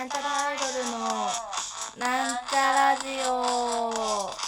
なんちゃらアイドルのなんちゃラジオ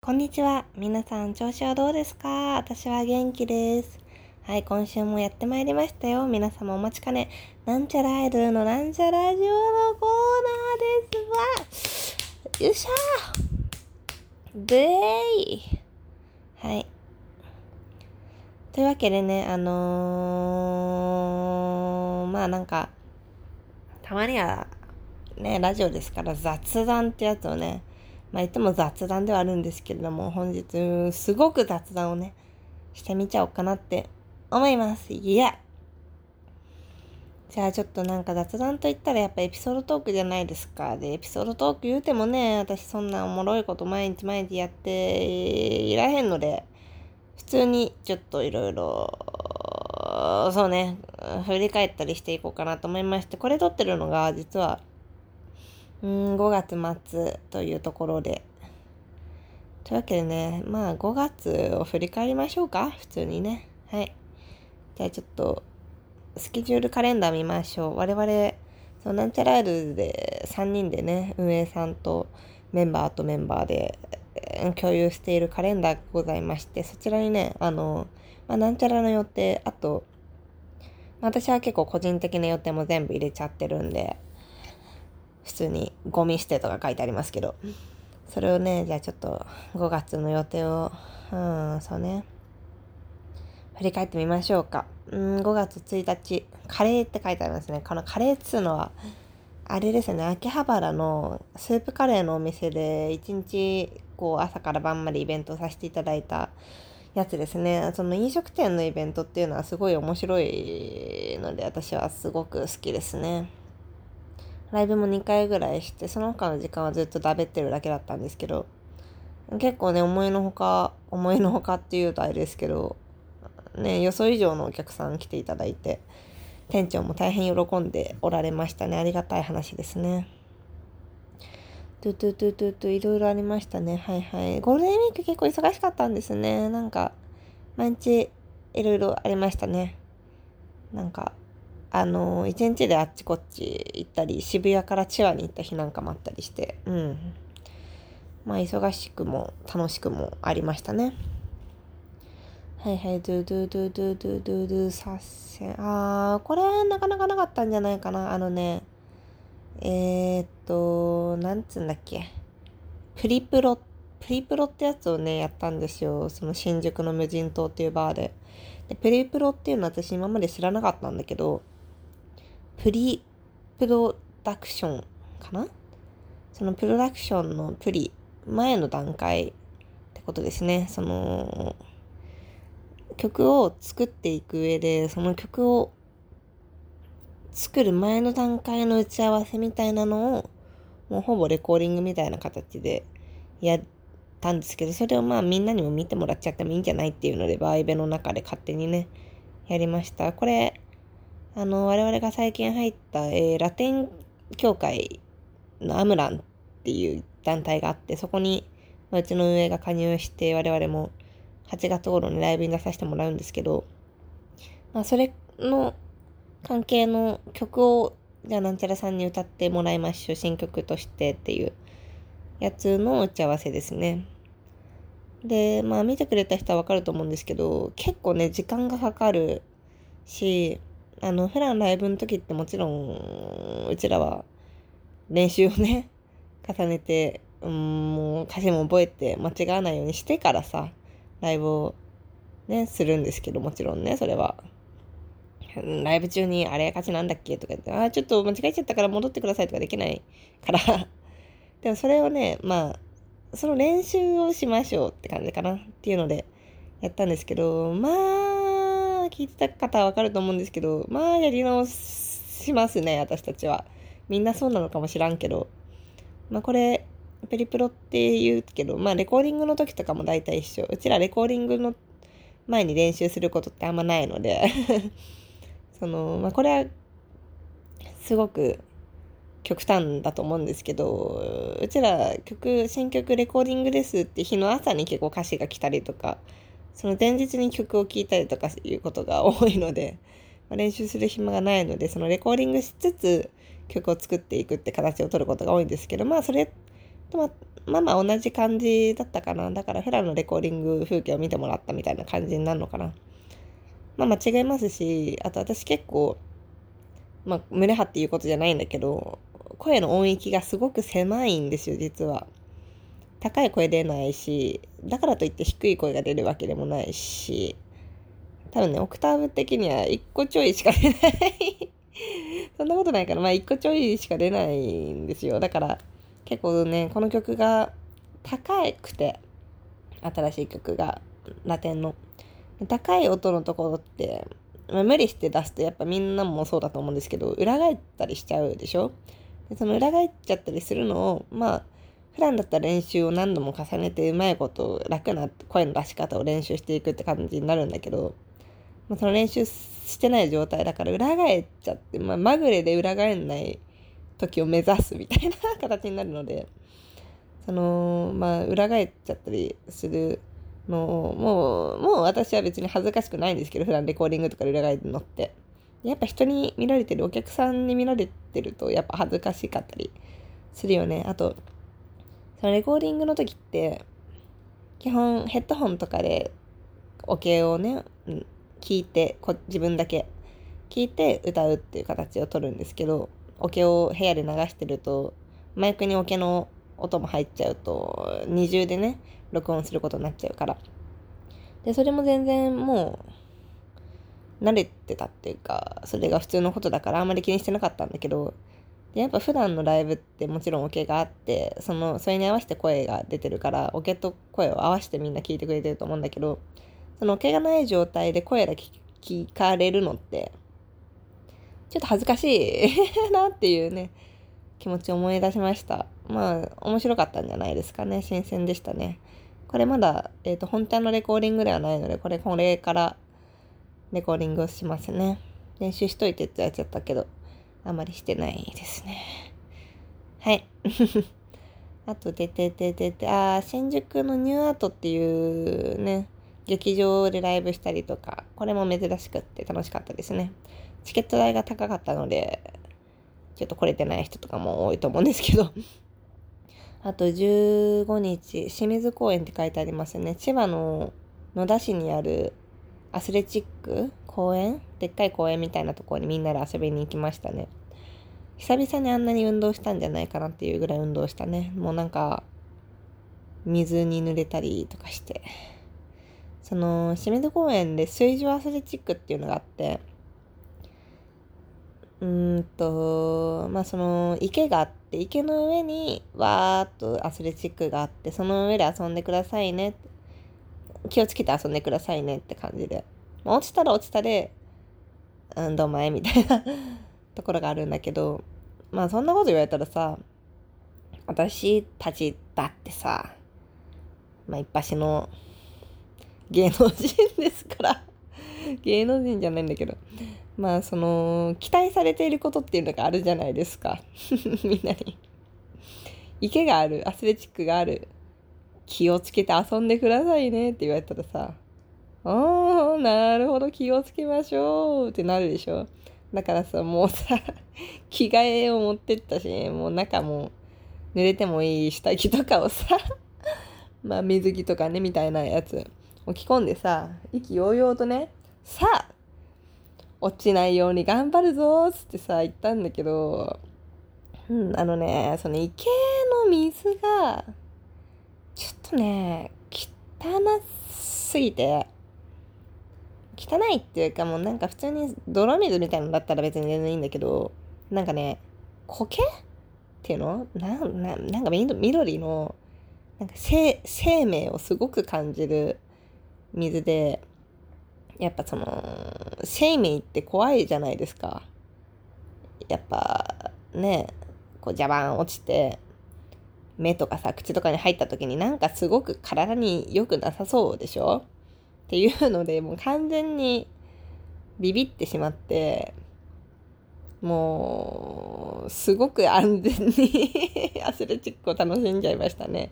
こんにちは。皆さん調子はどうですか？私は元気です。はい、今週もやってまいりましたよ。皆様お待ちかね。なんちゃらアイドルのなんちゃラジオのコーナーですわ。よいしょーでーいはい。というわけでね、あのー、まあなんか、たまには、ね、ラジオですから雑談ってやつをね、まあ言っても雑談ではあるんですけれども、本日、すごく雑談をね、してみちゃおうかなって思います。いやじゃあちょっとなんか雑談と言ったらやっぱエピソードトークじゃないですか。で、エピソードトーク言うてもね、私そんなおもろいこと毎日毎日やっていらへんので、普通にちょっといろいろ、そうね、振り返ったりしていこうかなと思いまして、これ撮ってるのが実は、うん、5月末というところで。というわけでね、まあ5月を振り返りましょうか。普通にね。はい。じゃあちょっと、スケジュールカレンダー見ましょう。我々、そうなんちゃらアイドルで3人でね、運営さんとメンバーとメンバーで共有しているカレンダーがございまして、そちらにね、あの、まあ、なんちゃらの予定、あと、私は結構個人的な予定も全部入れちゃってるんで、普通にゴミ捨てとか書いてありますけど、それをね、じゃあちょっと5月の予定を、うん、そうね、振り返ってみましょうか。うん、5月1日、カレーって書いてありますね。このカレーっつうのは、あれですね、秋葉原のスープカレーのお店で、一日、こう、朝から晩までイベントをさせていただいたやつですね。その飲食店のイベントっていうのはすごい面白いので、私はすごく好きですね。ライブも2回ぐらいして、その他の時間はずっとだべってるだけだったんですけど、結構ね、思いのほか、思いのほかっていうとあれですけど、ね、予想以上のお客さん来ていただいて、店長も大変喜んでおられましたね。ありがたい話ですね。トゥトゥトゥトゥトゥいろいろありましたね。はいはい。ゴールデンウィーク結構忙しかったんですね。なんか、毎日いろいろありましたね。なんか、あの、一日であっちこっち行ったり、渋谷から千葉に行った日なんかもあったりして、うん。まあ、忙しくも楽しくもありましたね。はいはい、ドゥドゥドゥドゥドゥドゥドゥサッセン。あー、これなかなかなかったんじゃないかな。あのね、えー、っと、なんつうんだっけ。プリプロ、プリプロってやつをね、やったんですよ。その新宿の無人島っていうバーで。で、プリプロっていうのは私今まで知らなかったんだけど、プリプロダクションかな？そのプロダクションのプリ、前の段階ってことですね。その、曲を作っていく上で、その曲を作る前の段階の打ち合わせみたいなのを、もうほぼレコーディングみたいな形でやったんですけど、それをまあみんなにも見てもらっちゃってもいいんじゃないっていうので、バイベの中で勝手にね、やりました。これ、あの、我々が最近入った、えーラテン協会のアムランっていう団体があって、そこに、まあうちの運営が加入して、我々も8月頃にライブに出させてもらうんですけど、まあ、それの関係の曲を、じゃあなんちゃらさんに歌ってもらいましょう、新曲としてっていうやつの打ち合わせですね。で、まあ見てくれた人はわかると思うんですけど、結構ね、時間がかかるし、あの、普段ライブの時ってもちろん、うちらは練習をね、重ねて、うん、もう歌詞も覚えて間違わないようにしてからさ、ライブをね、するんですけど、もちろんね、それは。ライブ中にあれ勝ちなんだっけとか言って、ああ、ちょっと間違えちゃったから戻ってくださいとかできないから。でもそれをね、まあ、その練習をしましょうって感じかなっていうのでやったんですけど、まあ、聞いてた方はわかると思うんですけど、まあ、やり直しますね、私たちは。みんなそうなのかもしらんけど。まあ、これ、ペリプロって言うけど、まあ、レコーディングの時とかも大体一緒。うちらレコーディングの前に練習することってあんまないので、その、まあ、これは、すごく極端だと思うんですけど、うちら曲、新曲レコーディングですって日の朝に結構歌詞が来たりとか、その前日に曲を聴いたりとかいうことが多いので、まあ、練習する暇がないので、そのレコーディングしつつ曲を作っていくって形を取ることが多いんですけど、まあそれままあまあ同じ感じだったかな。だからフラのレコーディング風景を見てもらったみたいな感じになるのかな。まあ間違いますし、あと私結構、まあ胸張って言うことじゃないんだけど、声の音域がすごく狭いんですよ、実は。高い声出ないし、だからといって低い声が出るわけでもないし、多分ね、オクターブ的には1個ちょいしか出ない そんなことないから、まあ1個ちょいしか出ないんですよ。だから結構ね、この曲が高くて、新しい曲が、ラテンの。高い音のところって、まあ、無理して出すとやっぱみんなもそうだと思うんですけど、裏返ったりしちゃうでしょ？でその裏返っちゃったりするのを、まあ、普段だったら練習を何度も重ねてうまいこと楽な声の出し方を練習していくって感じになるんだけど、まあ、その練習してない状態だから裏返っちゃって、まあ、まぐれで裏返んない時を目指すみたいな形になるので、その、まあ、裏返っちゃったりするのを、もう、もう私は別に恥ずかしくないんですけど、普段レコーディングとかで裏返るのって。やっぱ人に見られてる、お客さんに見られてると、やっぱ恥ずかしかったりするよね。あと、そのレコーディングの時って、基本ヘッドホンとかでオ、ケをね、聞いてこ、自分だけ聞いて歌うっていう形を取るんですけど、オケを部屋で流してると、マイクにオケの音も入っちゃうと、二重でね、録音することになっちゃうから。で、それも全然もう、慣れてたっていうか、それが普通のことだからあんまり気にしてなかったんだけど、でやっぱ普段のライブってもちろんオケがあって、その、それに合わせて声が出てるから、オケと声を合わせてみんな聞いてくれてると思うんだけど、そのオケがない状態で声が聞かれるのって、ちょっと恥ずかしい なっていうね、気持ちを思い出しました。まあ、面白かったんじゃないですかね。新鮮でしたね。これまだ、えっ、ー、と、本体のレコーディングではないので、これ、これからレコーディングをしますね。練習しといてってやっちゃったけど、あまりしてないですね。はい。あと、でてててて、あ新宿のニューアートっていうね、劇場でライブしたりとか、これも珍しくって楽しかったですね。チケット代が高かったので、ちょっと来れてない人とかも多いと思うんですけど。あと15日、清水公園って書いてありますね。千葉の野田市にあるアスレチック公園？でっかい公園みたいなところにみんなで遊びに行きましたね。久々にあんなに運動したんじゃないかなっていうぐらい運動したね。もうなんか、水に濡れたりとかして。その、清水公園で水上アスレチックっていうのがあって、うんと、まあその池があって、池の上にわーっとアスレチックがあって、その上で遊んでくださいね。気をつけて遊んでくださいねって感じで。まあ、落ちたら落ちたで、うん、どうもえみたいな ところがあるんだけど、まあそんなこと言われたらさ、私たちだってさ、まあ一発の芸能人ですから芸能人じゃないんだけど、まあその期待されていることっていうのがあるじゃないですか。みんなに。池がある。アスレチックがある。気をつけて遊んでくださいねって言われたらさああなるほど気をつけましょうってなるでしょ。だからさもうさ 着替えを持ってったしもう中も濡れてもいい下着とかをさ まあ水着とかねみたいなやつ置き込んでさ意気揚々とねさあ落ちないように頑張るぞつってさ、言ったんだけど、うん、あのね、その池の水が、ちょっとね、汚すぎて、汚いっていうかもうなんか普通に泥水みたいなのだったら別に全然いいんだけど、なんかね、苔っていうの？なななんか緑の、なんか生生命をすごく感じる水で、やっぱその、生命って怖いじゃないですか。やっぱ、ね、こう、ジャバン落ちて、目とかさ、口とかに入った時になんかすごく体に良くなさそうでしょ？っていうので、もう完全にビビってしまって、もう、すごく安全にアスレチックを楽しんじゃいましたね。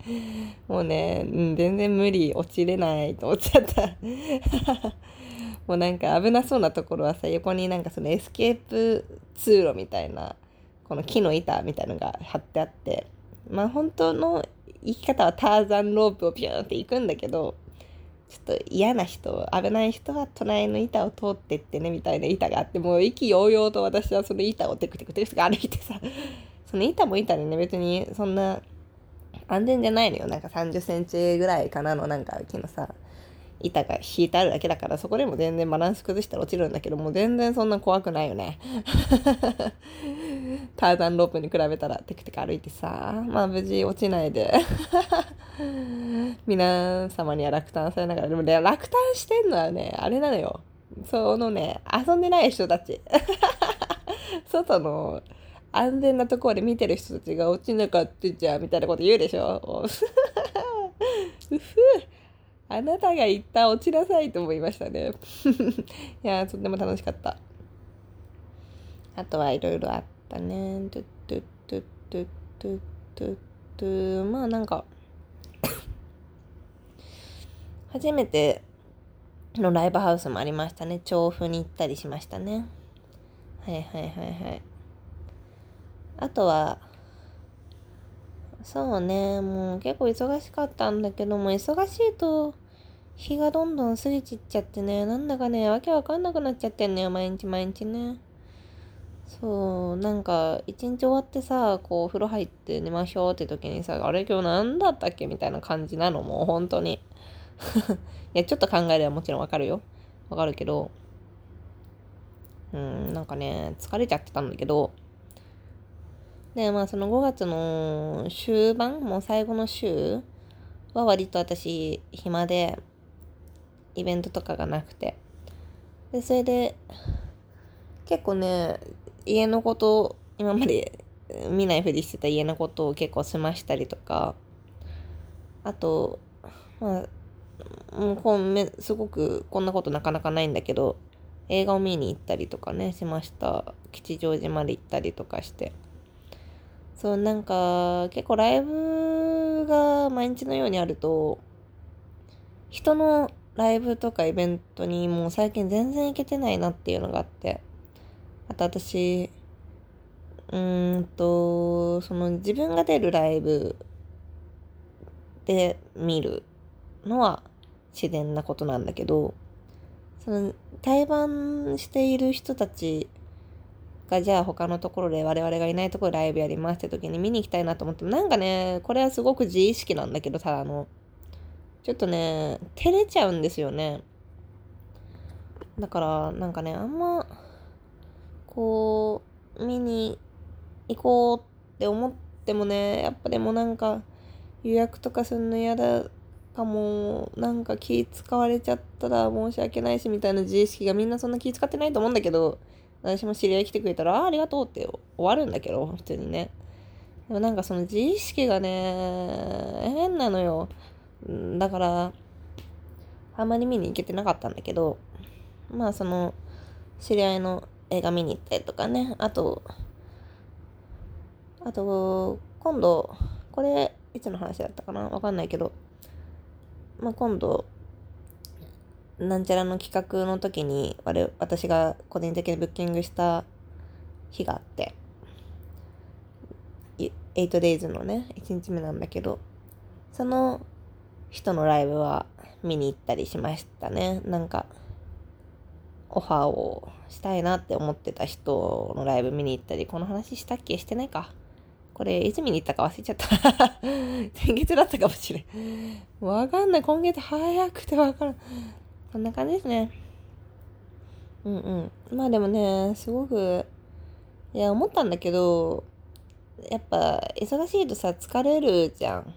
もうね、うん、全然無理、落ちれないと思っちゃった。もうなんか危なそうなところはさ、横になんかそのエスケープ通路みたいな、この木の板みたいのが貼ってあって、まあ本当の生き方はターザンロープをピューンって行くんだけど、ちょっと嫌な人、危ない人は隣の板を通ってってね、みたいな板があって、もう意気揚々と私はその板をテクテクテクテク歩いてさ、その板も板でね、別にそんな安全じゃないのよ。なんか30センチぐらいかなの、なんか木のさ、板が引いてあるだけだから、そこでも全然バランス崩したら落ちるんだけど、もう全然そんな怖くないよね。ターザンロープに比べたらテクテク歩いてさ、まあ無事落ちないで 皆様には落胆されながら、でもね、落胆してんのはね、あれなのよ。そのね、遊んでない人たち。外の安全なところで見てる人たちが落ちなかったじゃんみたいなこと言うでしょ うふあなたが言った落ちなさいと思いましたね。いやとっても楽しかった。あとはいろいろあってたね。トゥトゥトゥトゥトゥトゥトゥまあなんか初めてのライブハウスもありましたね。調布に行ったりしましたね。はいはいはいはい。あとは、そうね、もう結構忙しかったんだけども、忙しいと日がどんどん過ぎちっちゃってね、なんだかね、わけわかんなくなっちゃってんのよ、毎日毎日ね。そう、なんか、一日終わってさ、こう、風呂入って寝ましょうって時にさ、あれ今日何だったっけみたいな感じなの、もう本当に。いや、ちょっと考えればもちろんわかるよ。わかるけど、うん、なんかね、疲れちゃってたんだけど、で、まあその5月の終盤、もう最後の週は割と私暇で、イベントとかがなくて。で、それで、結構ね、家のこと、今まで見ないふりしてた家のことを結構済ましたりとか、あと、まあ、もうこんめすごくこんなことなかなかないんだけど、映画を見に行ったりとかね、しました。吉祥寺まで行ったりとかして。そう、なんか、結構ライブが毎日のようにあると、人のライブとかイベントにもう最近全然行けてないなっていうのがあって、あと私、うーんと、その自分が出るライブで見るのは自然なことなんだけど、その対バンしている人たちがじゃあ他のところで我々がいないところでライブやりますって時に見に行きたいなと思ってもなんかねこれはすごく自意識なんだけどただの。ちょっとね照れちゃうんですよね。だからなんかねあんまこう見に行こうって思ってもねやっぱでもなんか予約とかすんの嫌だかもなんか気使われちゃったら申し訳ないしみたいな自意識がみんなそんな気使ってないと思うんだけど私も知り合い来てくれたら、ああ、ありがとうって終わるんだけど、普通にね。でもなんかその自意識がね、変なのよ。だから、あんまり見に行けてなかったんだけど、まあその、知り合いの映画見に行ったりとかね、あと、あと、今度、これ、いつの話だったかな？わかんないけど、まあ今度、なんちゃらの企画の時に我私が個人的にブッキングした日があって8 days のね1日目なんだけどその人のライブは見に行ったりしましたね。なんかオファーをしたいなって思ってた人のライブ見に行ったりこの話したっけ？してないかこれいつ見に行ったか忘れちゃった 先月だったかもしれんわかんない今月早くてわからんこんな感じですね。うんうん。まあでもね、すごく、いや、思ったんだけど、やっぱ、忙しいとさ、疲れるじゃん。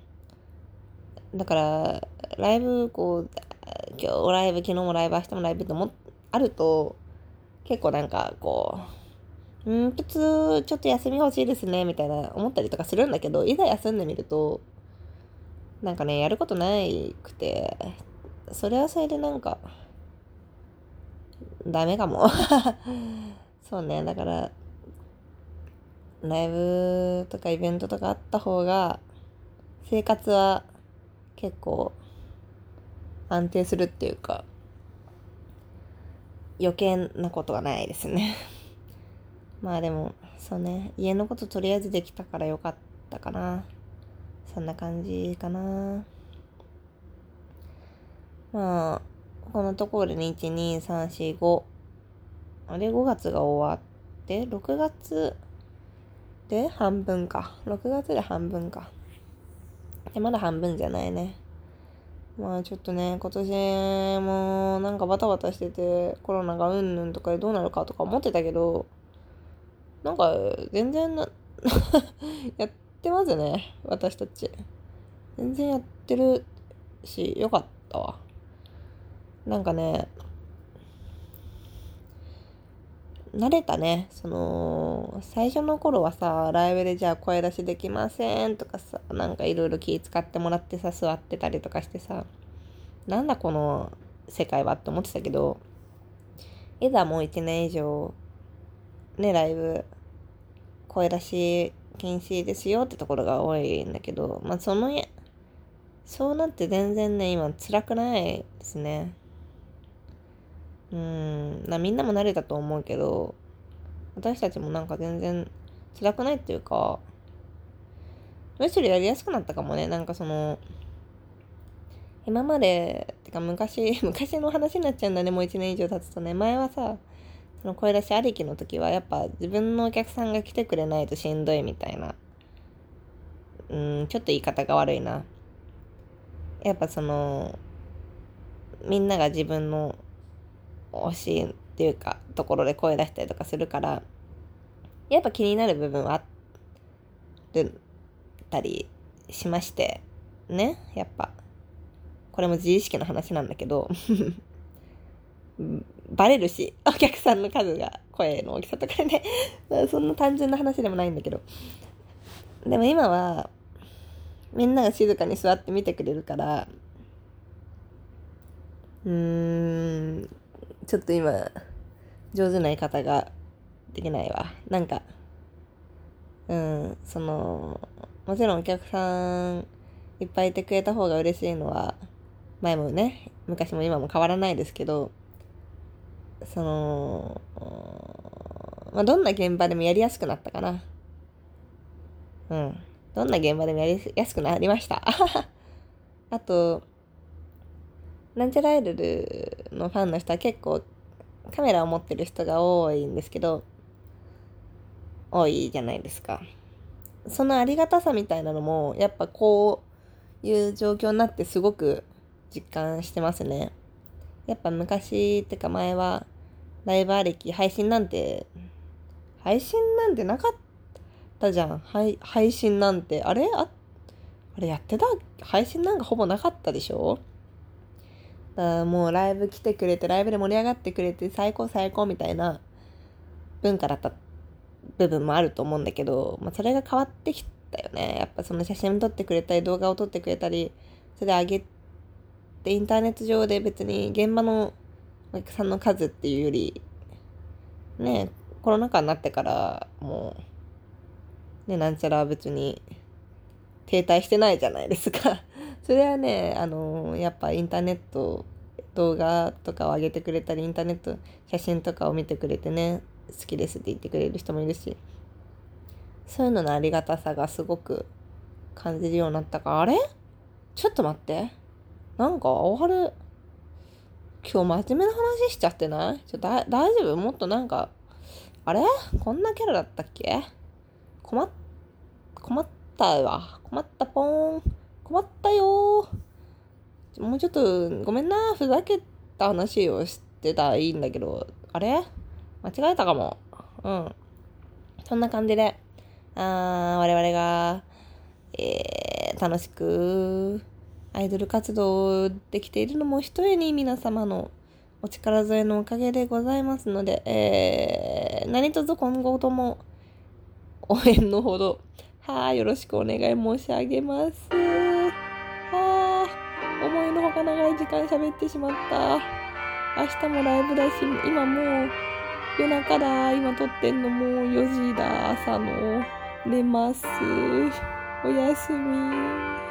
だから、ライブ、こう、今日ライブ、昨日もライブ、明日もライブってもあると、結構なんか、こう、うん、普通、ちょっと休み欲しいですね、みたいな思ったりとかするんだけど、いざ休んでみると、なんかね、やることないくて、それはそれでなんか、ダメかも。そうね、だから、ライブとかイベントとかあった方が、生活は結構安定するっていうか、余計なことがないですね まあでも、そうね、家のこととりあえずできたからよかったかな。そんな感じかな。まあ、このところで1、2、3、4、5。あれ、5月が終わって、6月で半分か。6月で半分か。で、まだ半分じゃないね。まあちょっとね、今年もなんかバタバタしてて、コロナがうんぬんとかでどうなるかとか思ってたけど、なんか全然 やってますね、私たち。全然やってるし、よかったわ。なんかね、慣れたね。その、最初の頃はさ、ライブでじゃあ声出しできませんとかさ、なんかいろいろ気使ってもらってさ、座ってたりとかしてさ、なんだこの世界はって思ってたけど、いざもう1年以上、ね、ライブ、声出し禁止ですよってところが多いんだけど、まあその、そうなって全然ね、今辛くないですね。うん、なみんなも慣れたと思うけど、私たちもなんか全然辛くないっていうか、むしろやりやすくなったかもね。なんかその、今まで、てか昔、昔の話になっちゃうんだね、もう1年以上経つとね。前はさ、その声出しありきの時は、やっぱ自分のお客さんが来てくれないとしんどいみたいな。うん、ちょっと言い方が悪いな。やっぱその、みんなが自分の推しっていうか、ところで声出したりとかするから、やっぱ気になる部分はあるたりしまして、ね、やっぱ。これも自意識の話なんだけど バレるし、お客さんの数が、声の大きさとかねそんな単純な話でもないんだけど。でも今は、みんなが静かに座って見てくれるから、うーん、ちょっと今、上手な言い方ができないわ。なんか、うん、その、もちろんお客さんいっぱいいてくれた方が嬉しいのは、前もね、昔も今も変わらないですけど、その、まあ、どんな現場でもやりやすくなったかな。うん。どんな現場でもやりやすくなりました。あと、なんちゃらアイドルのファンの人は結構カメラを持ってる人が多いんですけど、多いじゃないですか。そのありがたさみたいなのも、やっぱこういう状況になってすごく実感してますね。やっぱ昔ってか前はライブありき配信なんて、配信なんてなかったじゃん。配配信なんて。あれ？ああれやってた？配信なんかほぼなかったでしょ？だもうライブ来てくれて、ライブで盛り上がってくれて、最高最高みたいな文化だった部分もあると思うんだけど、まあ、それが変わってきたよね。やっぱその写真撮ってくれたり、動画を撮ってくれたり、それで上げて、インターネット上で別に現場のお客さんの数っていうより、ね、コロナ禍になってから、もう、ね、なんちゃら別に停滞してないじゃないですかそれはね、あのやっぱインターネット、動画とかを上げてくれたり、インターネット、写真とかを見てくれてね、好きですって言ってくれる人もいるし、そういうののありがたさがすごく感じるようになったから、あれ？ちょっと待って。なんか、大春、今日真面目な話しちゃってない？ちょだ大丈夫？もっとなんか、あれ？こんなキャラだったっけ？困っ、困ったわ。困ったぽーん。困ったよもうちょっと、ごめんな。ふざけた話をしてたらいいんだけど、あれ？間違えたかも。うん。そんな感じで、あー、我々が、えー、楽しく、アイドル活動できているのも一重に皆様のお力添えのおかげでございますので、えー、何卒今後とも応援のほど、はあ、よろしくお願い申し上げます。か長い時間喋ってしまった。明日もライブだし、今もう夜中だ。今撮ってんのもう4時だ。朝の。寝ます。おやすみ。